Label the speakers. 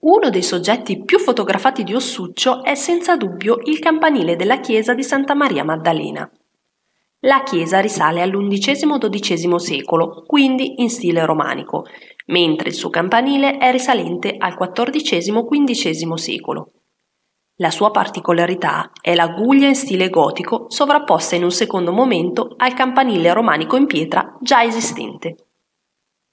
Speaker 1: Uno dei soggetti più fotografati di Ossuccio è senza dubbio il campanile della chiesa di Santa Maria Maddalena. La chiesa risale all'undicesimo-dodicesimo secolo, quindi in stile romanico, mentre il suo campanile è risalente al XIV-XV secolo. La sua particolarità è la guglia in stile gotico sovrapposta in un secondo momento al campanile romanico in pietra già esistente.